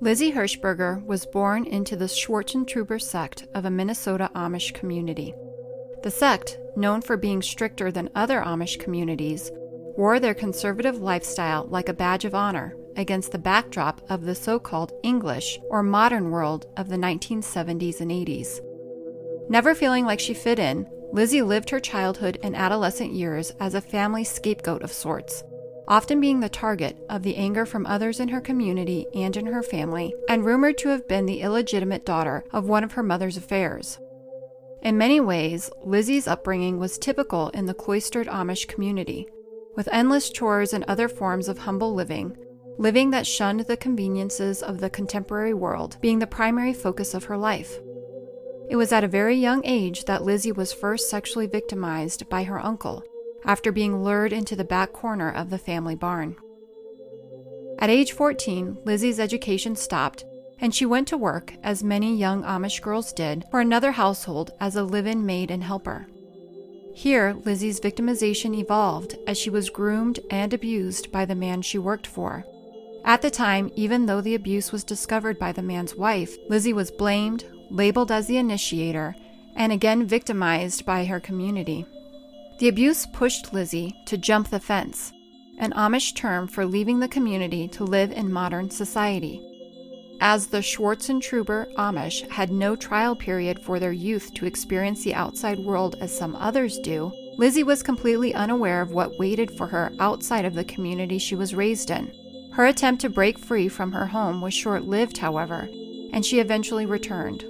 Lizzie Hershberger was born into the Swartzentruber sect of a Minnesota Amish community. The sect, known for being stricter than other Amish communities, wore their conservative lifestyle like a badge of honor against the backdrop of the so called English or modern world of the 1970s and 80s. Never feeling like she fit in, Lizzie lived her childhood and adolescent years as a family scapegoat of sorts, often being the target of the anger from others in her community and in her family, and rumored to have been the illegitimate daughter of one of her mother's affairs. In many ways, Lizzie's upbringing was typical in the cloistered Amish community, with endless chores and other forms of humble living, living that shunned the conveniences of the contemporary world being the primary focus of her life. It was at a very young age that Lizzie was first sexually victimized by her uncle after being lured into the back corner of the family barn. At age 14, Lizzie's education stopped, and she went to work, as many young Amish girls did, for another household as a live in maid and helper. Here, Lizzie's victimization evolved as she was groomed and abused by the man she worked for. At the time, even though the abuse was discovered by the man's wife, Lizzie was blamed, labeled as the initiator, and again victimized by her community. The abuse pushed Lizzie to jump the fence, an Amish term for leaving the community to live in modern society. As the Swartzentruber Amish had no trial period for their youth to experience the outside world as some others do, Lizzie was completely unaware of what waited for her outside of the community she was raised in. Her attempt to break free from her home was short lived, however, and she eventually returned.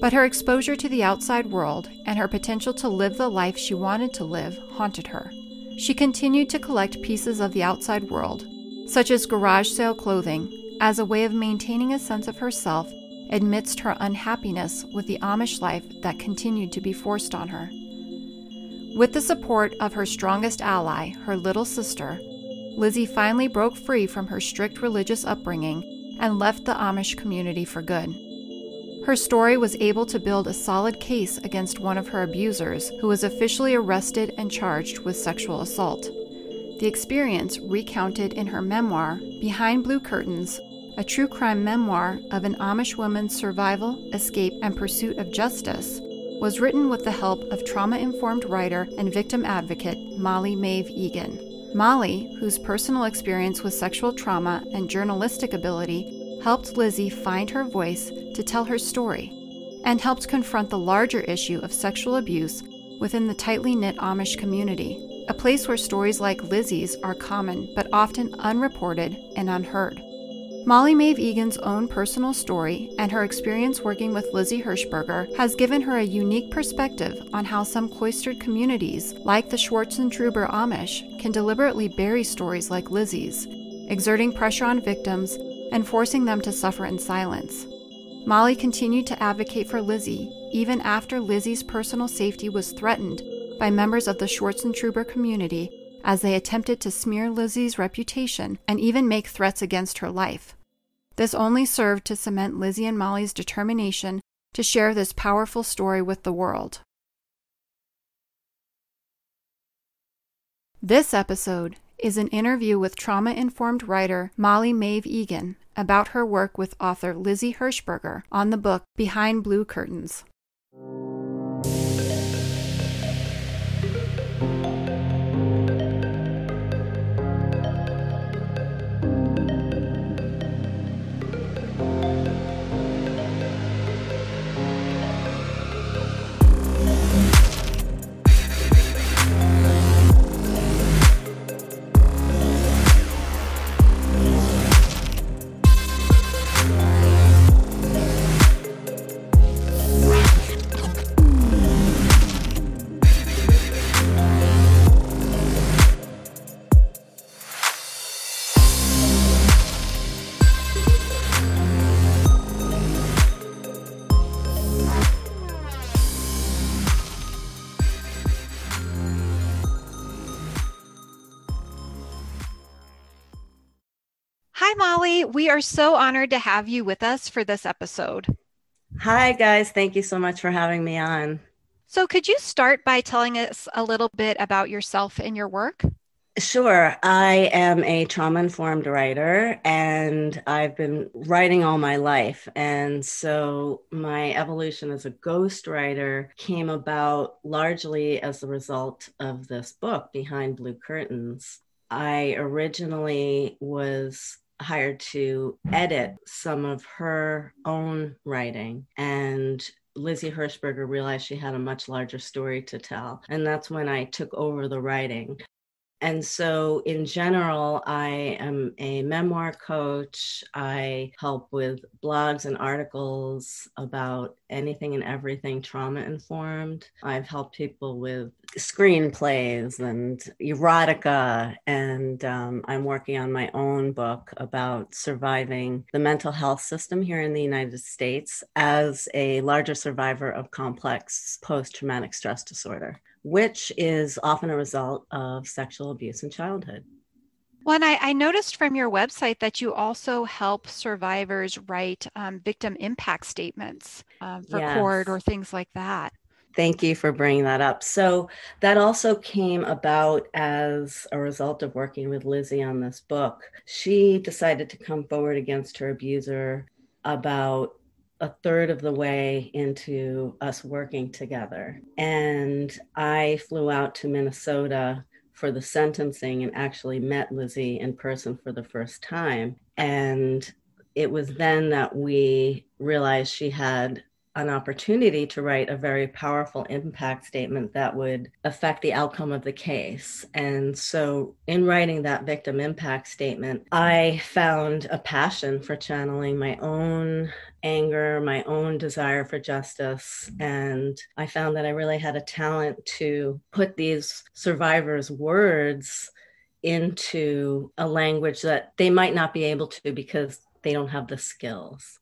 But her exposure to the outside world and her potential to live the life she wanted to live haunted her. She continued to collect pieces of the outside world, such as garage sale clothing, as a way of maintaining a sense of herself amidst her unhappiness with the Amish life that continued to be forced on her. With the support of her strongest ally, her little sister, Lizzie finally broke free from her strict religious upbringing and left the Amish community for good. Her story was able to build a solid case against one of her abusers, who was officially arrested and charged with sexual assault. The experience, recounted in her memoir, Behind Blue Curtains, a true crime memoir of an Amish woman's survival, escape, and pursuit of justice, was written with the help of trauma informed writer and victim advocate Molly Maeve Egan. Molly, whose personal experience with sexual trauma and journalistic ability helped Lizzie find her voice to tell her story and helped confront the larger issue of sexual abuse within the tightly knit Amish community, a place where stories like Lizzie's are common but often unreported and unheard. Molly Maeve Egan's own personal story and her experience working with Lizzie Hershberger has given her a unique perspective on how some cloistered communities, like the Swartzentruber Amish, can deliberately bury stories like Lizzie's, exerting pressure on victims and forcing them to suffer in silence. Molly continued to advocate for Lizzie even after Lizzie's personal safety was threatened by members of the Swartzentruber community as they attempted to smear Lizzie's reputation and even make threats against her life. This only served to cement Lizzie and Molly's determination to share this powerful story with the world. This episode is an interview with trauma informed writer Molly Maeve Egan about her work with author Lizzie Hershberger on the book Behind Blue Curtains. We are so honored to have you with us for this episode. Hi, guys. Thank you so much for having me on. So, could you start by telling us a little bit about yourself and your work? Sure. I am a trauma informed writer and I've been writing all my life. And so my evolution as a ghostwriter came about largely as a result of this book, Behind Blue Curtains. I originally was hired to edit some of her own writing and Lizzie Hershberger realized she had a much larger story to tell. And that's when I took over the writing. And so, in general, I am a memoir coach. I help with blogs and articles about anything and everything trauma informed. I've helped people with screenplays and erotica. And um, I'm working on my own book about surviving the mental health system here in the United States as a larger survivor of complex post traumatic stress disorder which is often a result of sexual abuse in childhood. Well, and I, I noticed from your website that you also help survivors write um, victim impact statements um, for yes. court or things like that. Thank you for bringing that up. So, that also came about as a result of working with Lizzie on this book. She decided to come forward against her abuser about a third of the way into us working together. And I flew out to Minnesota for the sentencing and actually met Lizzie in person for the first time. And it was then that we realized she had an opportunity to write a very powerful impact statement that would affect the outcome of the case. And so, in writing that victim impact statement, I found a passion for channeling my own anger, my own desire for justice. And I found that I really had a talent to put these survivors' words into a language that they might not be able to because they don't have the skills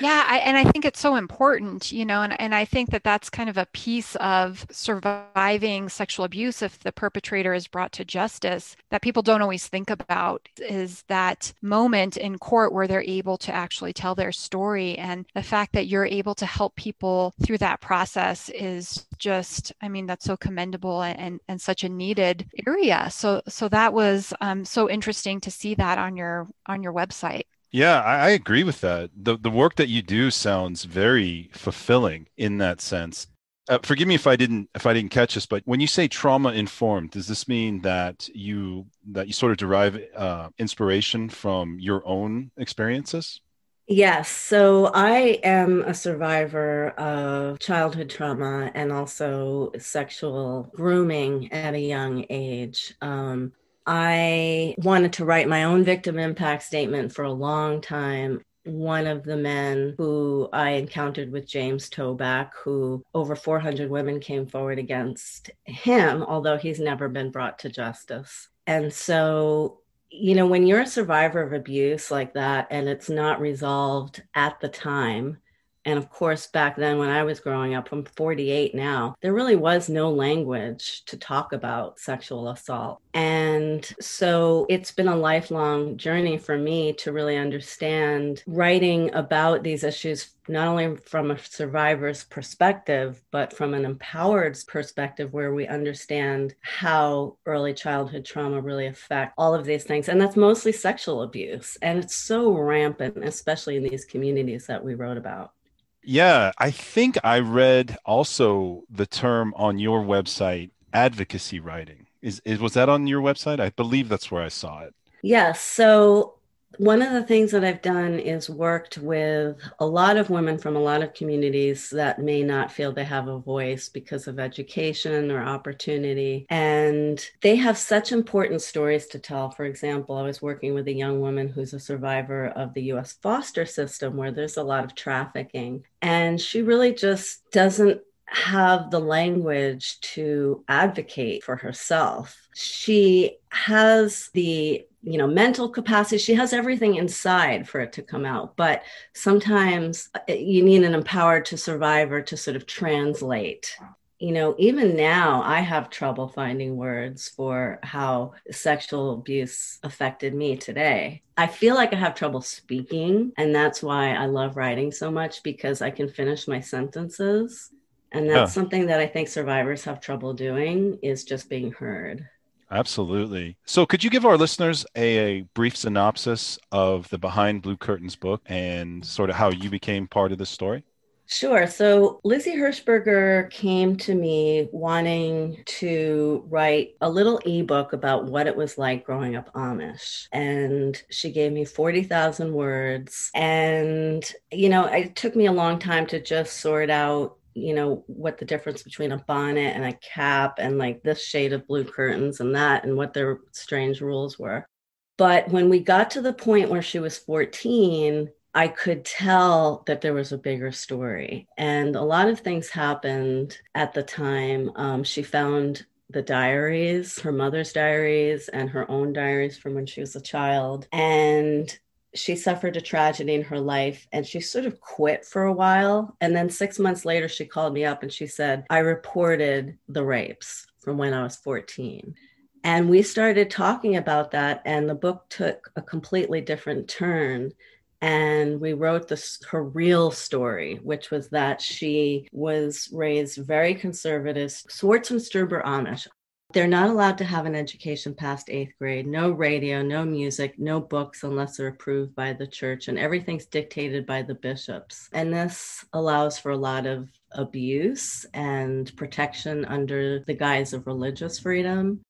yeah I, and i think it's so important you know and, and i think that that's kind of a piece of surviving sexual abuse if the perpetrator is brought to justice that people don't always think about is that moment in court where they're able to actually tell their story. And the fact that you're able to help people through that process is just i mean that's so commendable and and such a needed area. So so that was um, so interesting to see that on your on your website yeah, I, I, agree with that. The the work that you do sounds very fulfilling in that sense. Uh, forgive me if I didn't if I didn't catch this, but when you say trauma informed, does this mean that you that you sort of derive uh, inspiration from your own experiences? Yes. So I am a survivor of childhood trauma and also sexual grooming at a young age. Um, I wanted to write my own victim impact statement for a long time. One of the men who I encountered with James Toback, who over 400 women came forward against him, although he's never been brought to justice. And so, you know, when you're a survivor of abuse like that and it's not resolved at the time, and of course, back then when I was growing up, I'm 48 now, there really was no language to talk about sexual assault. And so it's been a lifelong journey for me to really understand writing about these issues, not only from a survivor's perspective, but from an empowered perspective where we understand how early childhood trauma really affect all of these things. And that's mostly sexual abuse. And it's so rampant, especially in these communities that we wrote about. Yeah, I think I read also the term on your website, advocacy writing. Is, is was that on your website? I believe that's where I saw it. Yes. So one of the things that I've done is worked with a lot of women from a lot of communities that may not feel they have a voice because of education or opportunity. And they have such important stories to tell. For example, I was working with a young woman who's a survivor of the US foster system where there's a lot of trafficking. And she really just doesn't have the language to advocate for herself. She has the you know mental capacity. She has everything inside for it to come out but sometimes uh, you need an empowered to survivor to sort of translate. You know even now i have trouble finding words for how sexual abuse affected me today. I feel like i have trouble speaking and that's why i love writing so much because i can finish my sentences and that's something that i think survivors have trouble doing is just being heard Absolutely. So, could you give our listeners a, a, brief synopsis of the Behind Blue Curtains book and sort of how you became part of the story? Sure. So Lizzie Hershberger came to me wanting to write a little ebook about what it was like growing up Amish. And she gave me 40,000 words. And, you know, it took me a long time to just sort out you know what the difference between a bonnet and a cap and like this shade of blue curtains and that and what their strange rules were but when we got to the point where she was 14 I could tell that there was a bigger story. And a lot of things happened at the time. Um, she found the diaries, her mother's diaries, and her own diaries from when she was a child. And she suffered a tragedy in her life and she sort of quit for a while. And then six months later, she called me up and she said, I reported the rapes from when I was 14. And we started talking about that, and the book took a completely different turn and we wrote this her real story which was that she was raised very conservative Swartzentruber amish they're not allowed to have an education past eighth grade no radio no music no books unless they're approved by the church and everything's dictated by the bishops and this allows for a lot of abuse and protection under the guise of religious freedom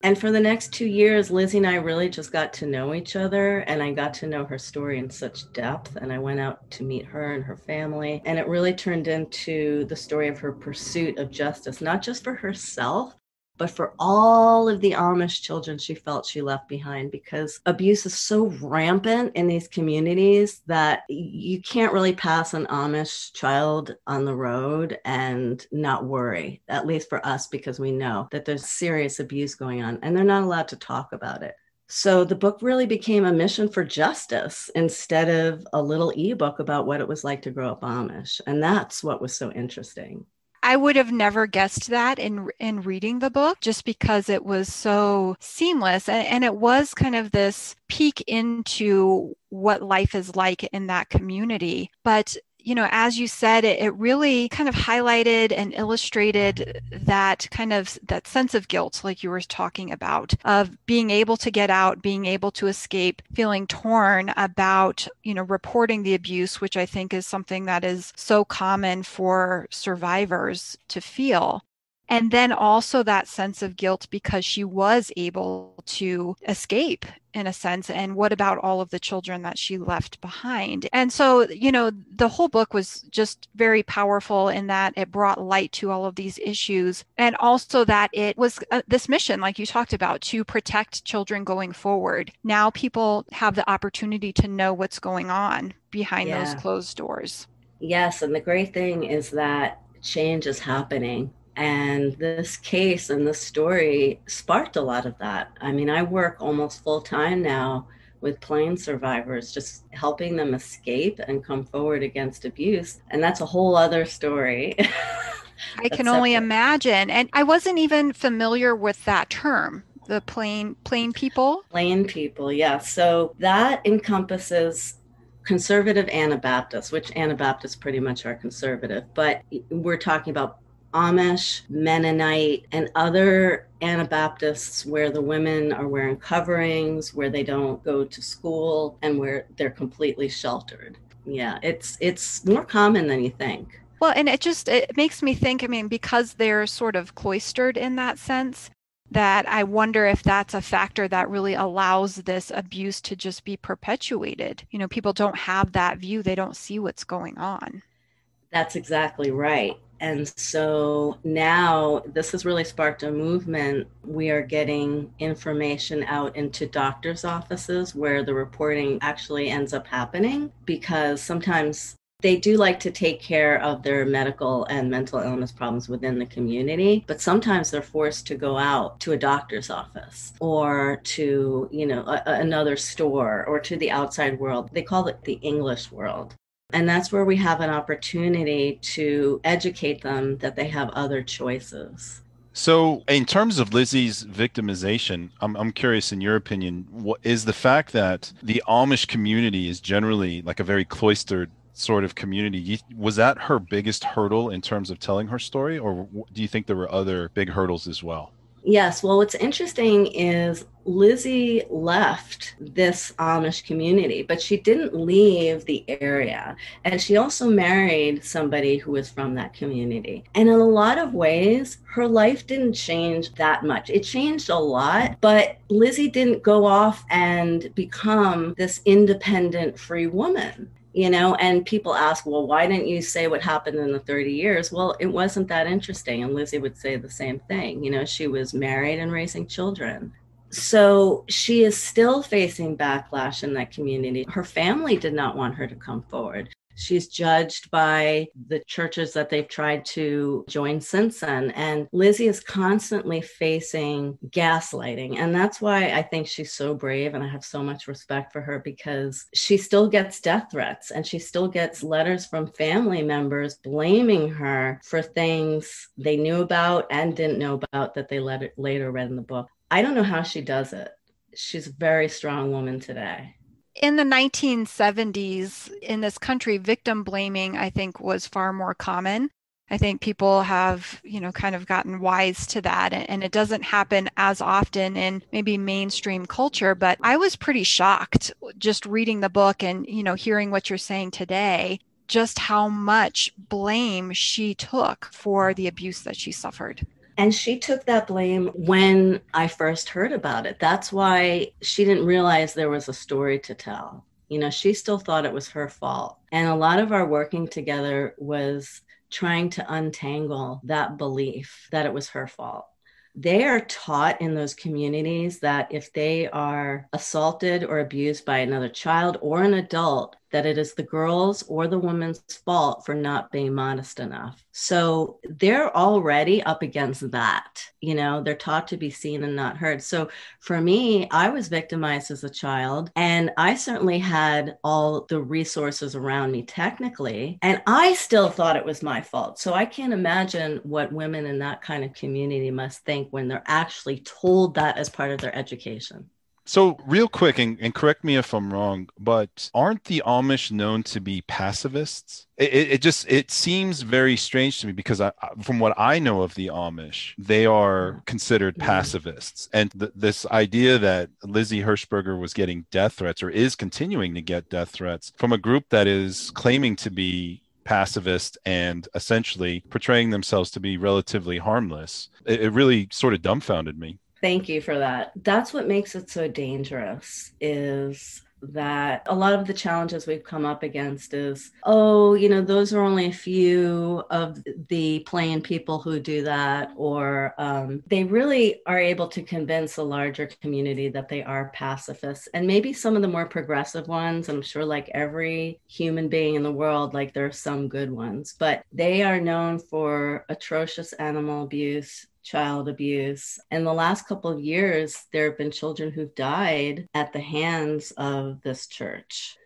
and for the next two years, Lizzie and I really just got to know each other, and I got to know her story in such depth. And I went out to meet her and her family, and it really turned into the story of her pursuit of justice, not just for herself, but for all of the Amish children she felt she left behind because abuse is so rampant in these communities that you can't really pass an Amish child on the road and not worry, at least for us, because we know that there's serious abuse going on and they're not allowed to talk about it. So the book really became a mission for justice instead of a little ebook about what it was like to grow up Amish. And that's what was so interesting. I would have never guessed that in in reading the book just because it was so seamless and, and it was kind of this peek into what life is like in that community. But you know, as you said, it, it, really kind of highlighted and illustrated that kind of that sense of guilt, like you were talking about, of being able to get out, being able to escape, feeling torn about, you know, reporting the abuse, which I think is something that is so common for survivors to feel. And then also that sense of guilt because she was able to escape in a sense. And what about all of the children that she left behind? And so, you know, the whole book was just very powerful in that it brought light to all of these issues. And also that it was uh, this mission, like you talked about, to protect children going forward. Now people have the opportunity to know what's going on behind yeah. those closed doors. Yes. And the great thing is that change is happening and this case and this story sparked a lot of that. I mean, I work almost full time now with plain survivors, just helping them escape and come forward against abuse. And that's a whole other story. I can only imagine. And I wasn't even familiar with that term the plain plain people plain people yeah so that encompasses conservative anabaptists which anabaptists pretty much are conservative but we're talking about Amish, Mennonite, and other Anabaptists where the women are wearing coverings, where they don't go to school, and where they're completely sheltered. Yeah, it's it's more common than you think. Well, and it just it makes me think, I mean, because they're sort of cloistered in that sense, that I wonder if that's a factor that really allows this abuse to just be perpetuated. You know, people don't have that view, they don't see what's going on. That's exactly right. And so now this has really sparked a movement. We are getting information out into doctors' offices where the reporting actually ends up happening because sometimes they do like to take care of their medical and mental illness problems within the community, but sometimes they're forced to go out to a doctor's office or to, you know, a, another store or to the outside world. They call it the English world. And that's where we have an opportunity to educate them that they have other choices. So, in terms of Lizzie's victimization, I'm, I'm curious, in your opinion, what is the fact that the Amish community is generally like a very cloistered sort of community? Was that her biggest hurdle in terms of telling her story, or do you think there were other big hurdles as well? Yes. Well, what's interesting is Lizzie left this Amish community, but she didn't leave the area. And she also married somebody who was from that community. And in a lot of ways, her life didn't change that much. It changed a lot, but Lizzie didn't go off and become this independent free woman you know and people ask well why didn't you say what happened in the 30 years well it wasn't that interesting and lizzie would say the same thing you know she was married and raising children so she is still facing backlash in that community. Her family did not want her to come forward. She's judged by the churches that they've tried to join since then. And Lizzie is constantly facing gaslighting. And that's why I think she's so brave. And I have so much respect for her because she still gets death threats and she still gets letters from family members blaming her for things they knew about and didn't know about that they later read in the book. I don't know how she does it. She's a very strong woman today. In the 1970s, in this country, victim blaming, I think, was far more common. I think people have, you know, kind of gotten wise to that. And it doesn't happen as often in maybe mainstream culture. But I was pretty shocked just reading the book and, you know, hearing what you're saying today, just how much blame she took for the abuse that she suffered. And she took that blame when I first heard about it. That's why she didn't realize there was a story to tell. You know, she still thought it was her fault. And a lot of our working together was trying to untangle that belief that it was her fault. They are taught in those communities that if they are assaulted or abused by another child or an adult, that it is the girl's or the woman's fault for not being modest enough. So they're already up against that. You know, they're taught to be seen and not heard. So for me, I was victimized as a child, and I certainly had all the resources around me technically, and I still thought it was my fault. So I can't imagine what women in that kind of community must think when they're actually told that as part of their education. So, real quick, and, and, correct me if I'm wrong, but aren't the Amish known to be pacifists? It, it, it just it seems very strange to me because I, from what I know of the Amish, they are mm-hmm. considered mm-hmm. pacifists, and th- this idea that Lizzie Hershberger was getting death threats or is continuing to get death threats from a group that is claiming to be pacifist and essentially portraying themselves to be relatively harmless, it, it really sort of dumbfounded me. Thank you for that. That's what makes it so dangerous is that a lot of the challenges we've come up against is oh you know those are only a few of the plain people who do that or um, they really are able to convince a larger community that they are pacifists and maybe some of the more progressive ones and i'm sure like every human being in the world like there are some good ones but they are known for atrocious animal abuse child abuse. In the last couple of years, there have been children who've died at the hands of this church.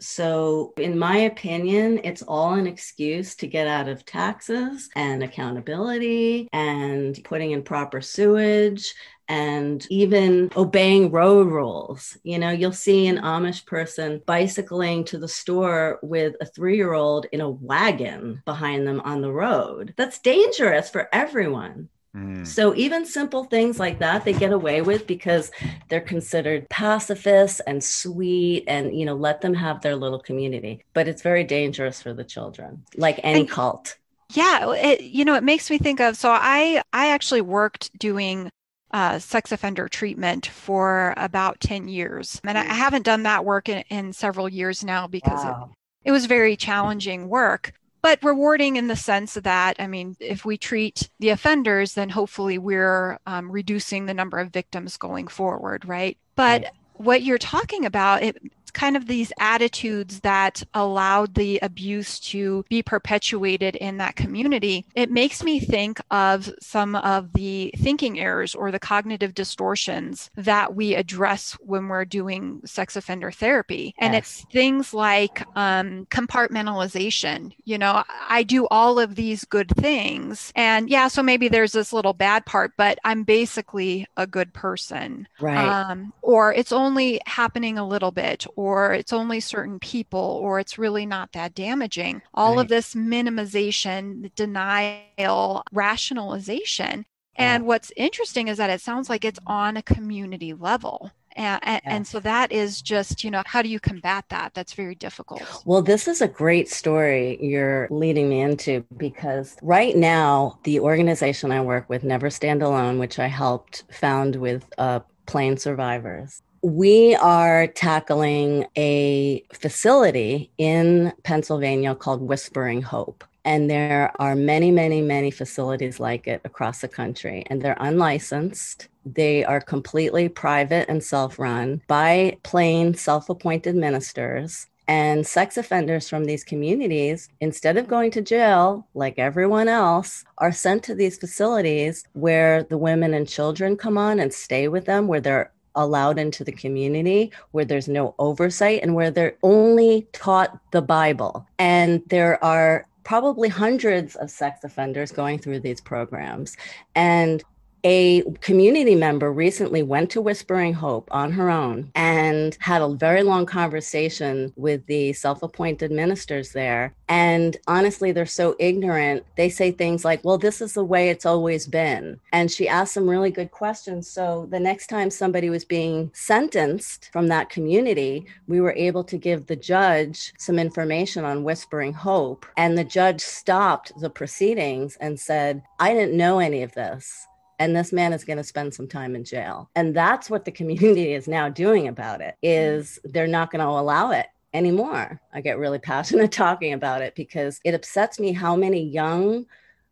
So, in my opinion, it's all an excuse to get out of taxes and accountability and putting in proper sewage and even obeying road rules. You know, you'll see an Amish person bicycling to the store with a three year old in a wagon behind them on the road. That's dangerous for everyone. Mm. So even simple things like that they get away with because they're considered pacifists and sweet and you know let them have their little community. But it's very dangerous for the children, like any and, cult. Yeah, it, you know, it makes me think of so I I actually worked doing uh, sex offender treatment for about 10 years. And I mm. haven't done that work in, in several years now because wow. it, it was very challenging work but rewarding in the sense that, I mean, if we treat the offenders, then hopefully we're um, reducing the number of victims going forward, right? But what you're talking about, it, kind of these attitudes that allowed the abuse to be perpetuated in that community, it makes me think of some of the thinking errors or the cognitive distortions that we address when we're doing sex offender therapy. And yes. it's things like um, compartmentalization. You know, I do all of these good things. And yeah, so maybe there's this little bad part, but I'm basically a good person. Right. Um, or it's only happening a little bit or it's only certain people, or it's really not that damaging. All right. of this minimization, denial, rationalization And what's interesting is that it sounds like it's on a community level. And, and, so that is just, you know, how do you combat that? That's very difficult. Well, this is a great story you're leading me into because right now, the organization I work with, Never Stand Alone, which I helped found with uh, Plain Survivors, we are tackling a facility in Pennsylvania called Whispering Hope. And there are many, many, many facilities like it across the country, and they're unlicensed. They are completely private and self run by plain self appointed ministers. And sex offenders from these communities, instead of going to jail like everyone else, are sent to these facilities where the women and children come on and stay with them, where they're allowed into the community, where there's no oversight, and where they're only taught the Bible. And there are probably hundreds of sex offenders going through these programs. And a community member recently went to Whispering Hope on her own and had a very long conversation with the self appointed ministers there. And honestly, they're so ignorant. They say things like, well, this is the way it's always been. And she asked some really good questions. So the next time somebody was being sentenced from that community, we were able to give the judge some information on Whispering Hope. And the judge stopped the proceedings and said, I didn't know any of this and this man is going to spend some time in jail. And that's what the community is now doing about it mm. is they're not going to allow it anymore. I get really passionate talking about it because it upsets me how many young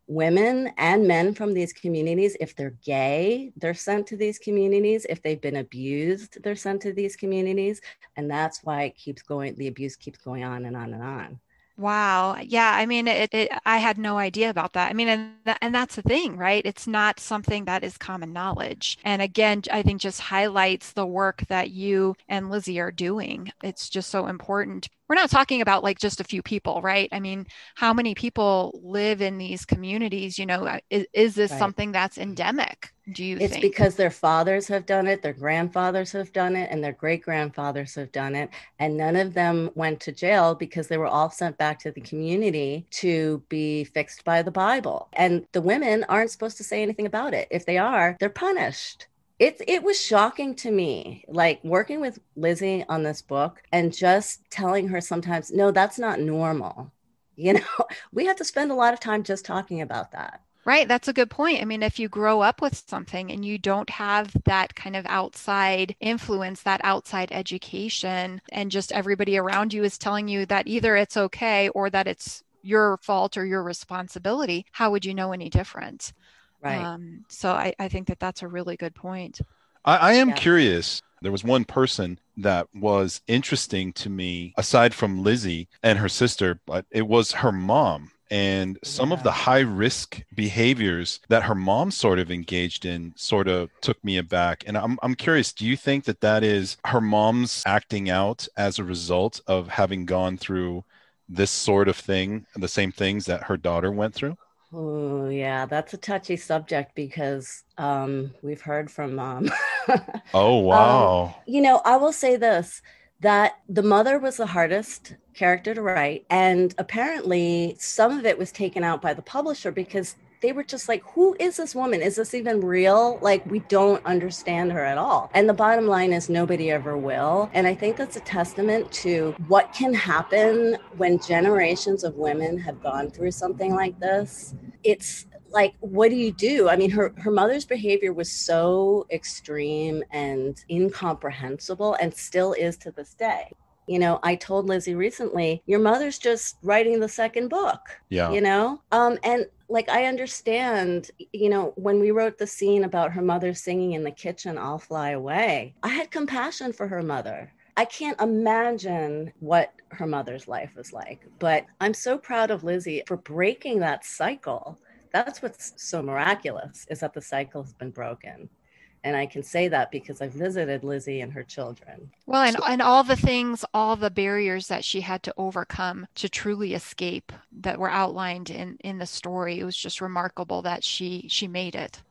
women and men from these communities if they're gay they're sent to these communities if they've been abused they're sent to these communities. And that's why it keeps going the abuse keeps going on and on and on Wow. Yeah. I mean, it, it, I had no idea about that. I mean, and, th- and that's the thing, right? It's not something that is common knowledge. And again, I think just highlights the work that you and Lizzie are doing. It's just so important we're not talking about like just a few people, right? I mean, how many people live in these communities? You know, uh, is, is this right. something that's endemic? Do you it's think? because their fathers have done it, their grandfathers have done it, and their great grandfathers have done it. And none of them went to jail because they were all sent back to the community to be fixed by the Bible. And the women aren't supposed to say anything about it. If they are, they're punished it it was shocking to me like working with Lizzie on this book and just telling her sometimes no that's not normal you know we have to spend a lot of time just talking about that Right, that's a good point. I mean, if you grow up with something and you don't have that kind of outside influence, that outside education, and just everybody around you is telling you that either it's okay or that it's your fault or your responsibility, how would you know any different? Right. Um, so I, I think that that's a really good point. I, I am yeah. curious. There was one person that was interesting to me, aside from Lizzie and her sister, but it was her mom and some yeah. of the high risk behaviors that her mom sort of engaged in sort of took me aback and I'm, I'm curious do you think that that is her mom's acting out as a result of having gone through this sort of thing the same things that her daughter went through Oh, yeah, that's a touchy subject because um, we've heard from mom. oh, um, wow. Um, you know, I will say this that the mother was the hardest character to write. And apparently, some of it was taken out by the publisher because they were just like, who is this woman? Is this even real? Like, we don't understand her at all. And the bottom line is, nobody ever will. And I think that's a testament to what can happen when generations of women have gone through something like this. It's like what do you do? I mean her her mother's behavior was so extreme and incomprehensible and still is to this day. You know i told lizzie recently your mother's just writing the second book yeah. you know? Um and like i understand you know when we wrote the scene about her mother singing in the kitchen i'll fly away i had compassion for her mother. I can't imagine what her mother's life was like but i'm so proud of lizzie for breaking that cycle that's what's so miraculous is that the cycle has been broken and I can say that because I visited Lizzie and her children. Well, and, and all the things, all the barriers that she had to overcome to truly escape that were outlined in, in the story. It was just remarkable that she she made it.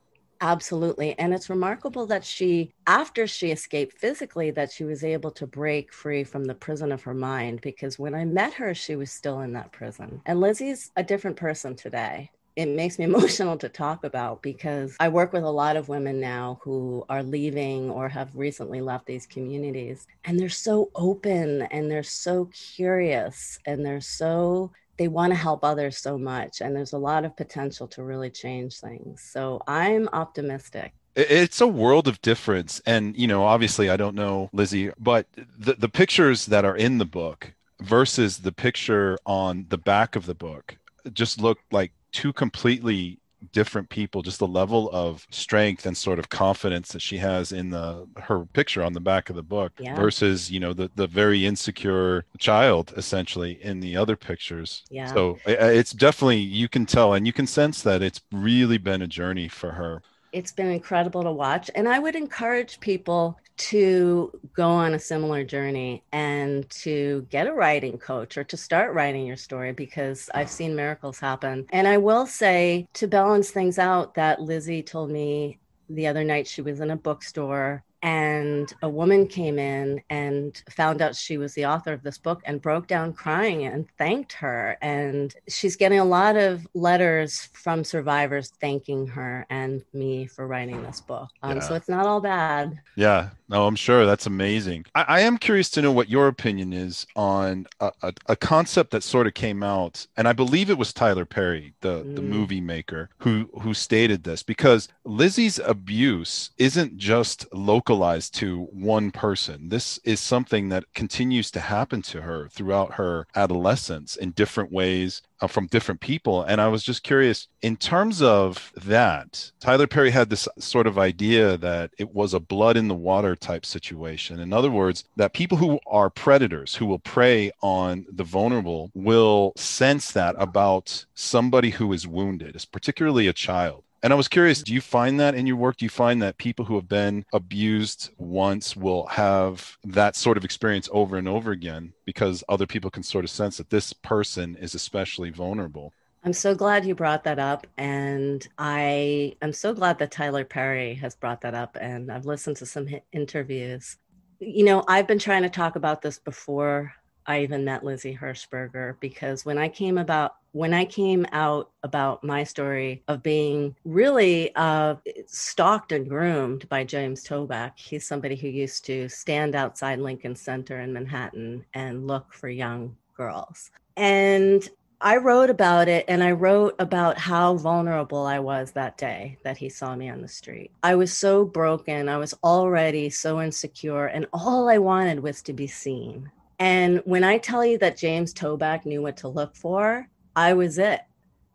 Absolutely. And it's remarkable that she, after she escaped physically, that she was able to break free from the prison of her mind. Because when I met her, she was still in that prison. And Lizzie's a different person today it makes me emotional to talk about because I work with a lot of women now who are leaving or have recently left these communities. And they're so open and they're so curious and they're so, they want to help others so much. And there's a lot of potential to really change things. So I'm optimistic it's a world of difference and you know obviously i don't know lizzie but the, the pictures that are in the book versus the picture on the back of the book just look like two completely different people just the level of strength and sort of confidence that she has in the her picture on the back of the book yeah. versus you know the the very insecure child essentially in the other pictures. Yeah. So it's definitely you can tell and you can sense that it's really been a journey for her. It's been incredible to watch. And i would encourage people to go on a similar journey and to get a writing coach or to start writing your story because I've seen miracles happen. And I will say to balance things out that Lizzie told me the other night she was in a bookstore and a woman came in and found out she was the author of this book and broke down crying and thanked her and she's getting a lot of letters from survivors thanking her and me for writing this book um, yeah. so it's not all bad yeah no i'm sure that's amazing i, I am curious to know what your opinion is on a, a, a, concept that sort of came out and i believe it was tyler perry the, mm. the movie maker who who stated this because lizzie's abuse isn't just localized to one person. This is something that continues to happen to her throughout her adolescence in different ways Uh, from different people. And I was just curious in terms of that, Tyler Perry had this sort of idea that it was a blood in the water type situation. In other words, that people who are predators, who will prey on the vulnerable, will sense that about somebody who is wounded, particularly a child. And I was curious, do you find that in your work? Do you find that people who have been abused once will have that sort of experience over and over again because other people can sort of sense that this person is especially vulnerable? I'm so glad you brought that up. And I am so glad that Tyler Perry has brought that up. And I've listened to some interviews. You know, I've been trying to talk about this before I even met Lizzie Hershberger because when I came about when I came out about my story of being really uh, stalked and groomed by James Toback, he's somebody who used to stand outside Lincoln Center in Manhattan and look for young girls. And I wrote about it and I wrote about how vulnerable I was that day that he saw me on the street. I was so broken. I was already so insecure, and all I wanted was to be seen. And when I tell you that James Toback knew what to look for, I was it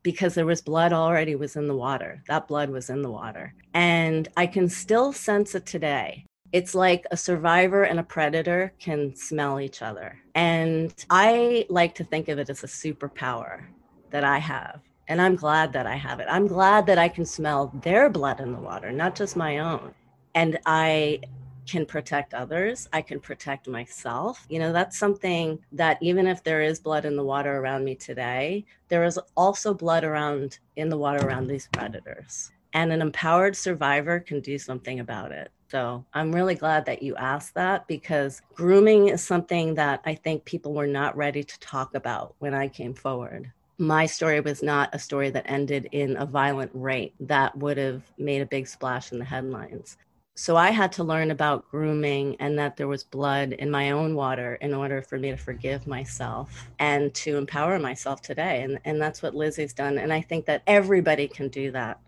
because there was blood already was in the water. That blood was in the water. And I can still sense it today. It's like a survivor and a predator can smell each other. And I like to think of it as a superpower that I have. And I'm glad that I have it. I'm glad that I can smell their blood in the water, not just my own. And I can protect others, I can protect myself. You know, that's something that even if there is blood in the water around me today, there is also blood around in the water around these predators. And an empowered survivor can do something about it. So I'm really glad that you asked that because grooming is something that I think people were not ready to talk about when I came forward my story was not a story that ended in a violent rape that would have made a big splash in the headlines so I had to learn about grooming and that there was blood in my own water in order for me to forgive myself and to empower myself today. And, and that's what Lizzie's done. And I think that everybody can do that.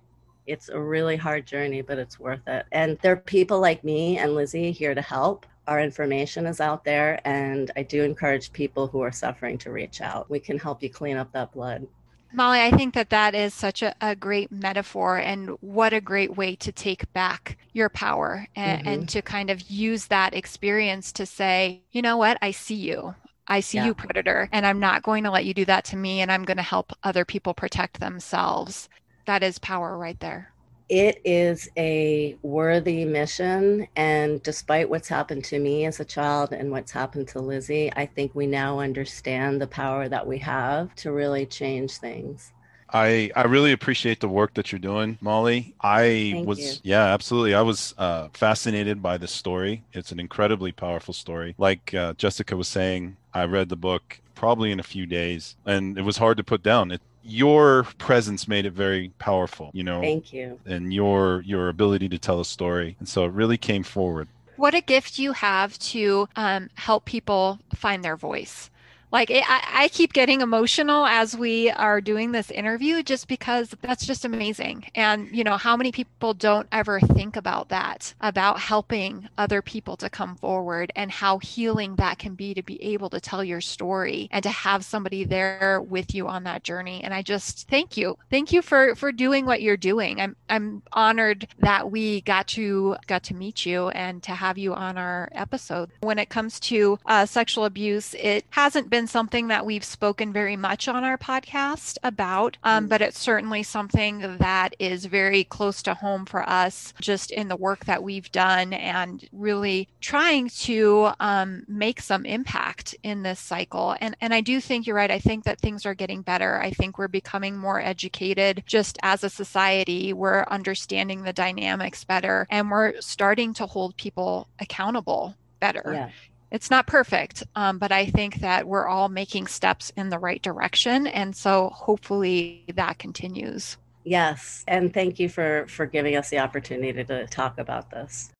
It's a really hard journey, but it's worth it. And there are people like me and Lizzie here to help. Our information is out there, and I do encourage people who are suffering to reach out. We can help you clean up that blood. Molly, I think that that is such a, a, great metaphor, and what a great way to take back your power and, mm-hmm. and, to kind of use that experience to say, you know what, I see you. I see yeah. you, predator, and I'm not going to let you do that to me, and I'm going to help other people protect themselves. That is power right there it is a worthy mission. And despite what's happened to me as a child and what's happened to Lizzie, I think we now understand the power that we have to really change things. I I really appreciate the work that you're doing, Molly. I Thank was you. yeah, absolutely. I was uh, fascinated by the story. It's an incredibly powerful story. Like uh, Jessica was saying, I read the book probably in a few days, and it was hard to put down. It your presence made it very powerful, you know. Thank you. And your your ability to tell a story. And so it really came forward. What a gift you have to um, help people find their voice like it, I, I, keep getting emotional as we are doing this interview just because that's just amazing. And you know how many people don't ever think about that about helping other people to come forward and how healing that can be to be able to tell your story and to have somebody there with you on that journey. And i just thank you. Thank you for for doing what you're doing. I'm i'm honored that we got to got to meet you and to have you on our episode. When it comes to uh, sexual abuse it hasn't been been something that we've spoken very much on our podcast about, um, but it's certainly something that is very close to home for us just in the work that we've done and really trying to um, make some impact in this cycle. And, and I do think you're right. I think that things are getting better. I think we're becoming more educated just as a society. We're understanding the dynamics better and we're starting to hold people accountable better. Yeah. It's not perfect, um, but I think that we're all making steps in the right direction. And so hopefully that continues. Yes. And thank you for, for giving us the opportunity to talk about this.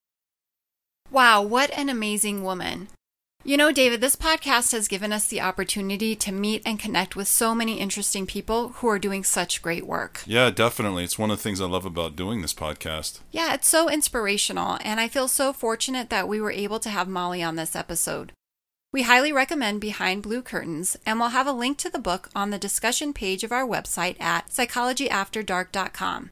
Wow, what an amazing woman. You know, David, this podcast has given us the opportunity to meet and connect with so many interesting people who are doing such great work. Yeah, definitely. It's one of the things I love about doing this podcast. Yeah, it's so inspirational, and I feel so fortunate that we were able to have Molly on this episode. We highly recommend Behind Blue Curtains, and we'll have a link to the book on the discussion page of our website at psychologyafterdark.com.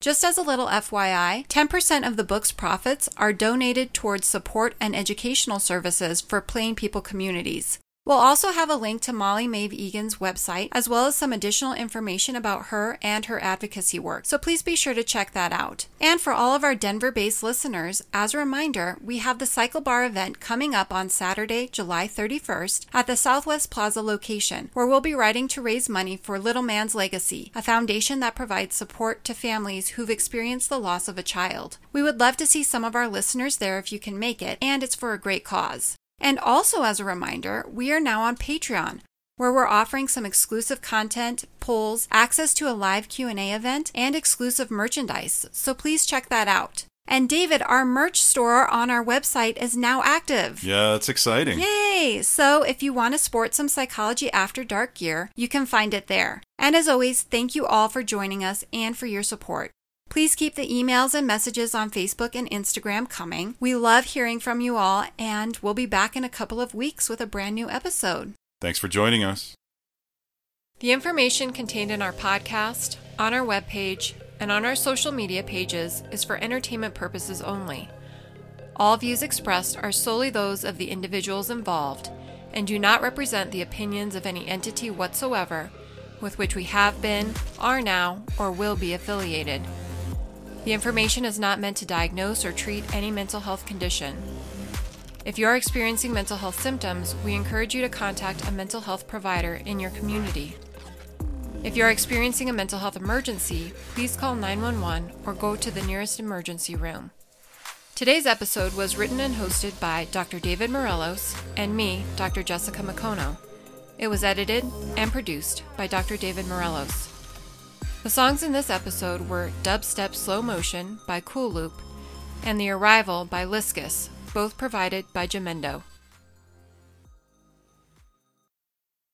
Just as a little FYI, 10% of the book's profits are donated towards support and educational services for plain people communities. We'll also have a link to Molly Maeve Egan's website, as well as some additional information about her and her advocacy work, so please be sure to check that out. And for all of our Denver based listeners, as a reminder, we have the Cycle Bar event coming up on Saturday, July 31st at the Southwest Plaza location, where we'll be riding to raise money for Little Man's Legacy, a foundation that provides support to families who've experienced the loss of a child. We would love to see some of our listeners there if you can make it, and it's for a great cause. And also as a reminder, we are now on Patreon where we're offering some exclusive content, polls, access to a live Q&A event, and exclusive merchandise. So please check that out. And David, our merch store on our website is now active. Yeah, it's exciting. Yay! So if you want to sport some Psychology After Dark gear, you can find it there. And as always, thank you all for joining us and for your support. Please keep the emails and messages on Facebook and Instagram coming. We love hearing from you all, and we'll be back in a couple of weeks with a brand new episode. Thanks for joining us. The information contained in our podcast, on our webpage, and on our social media pages is for entertainment purposes only. All views expressed are solely those of the individuals involved and do not represent the opinions of any entity whatsoever with which we have been, are now, or will be affiliated. The information is not meant to diagnose or treat any mental health condition. If you are experiencing mental health symptoms, we encourage you to contact a mental health provider in your community. If you are experiencing a mental health emergency, please call 911 or go to the nearest emergency room. Today's episode was written and hosted by Dr. David Morelos and me, Dr. Jessica McCono. It was edited and produced by Dr. David Morelos. The songs in this episode were Dubstep Slow Motion by Cool Loop and The Arrival by Liskus, both provided by Jamendo.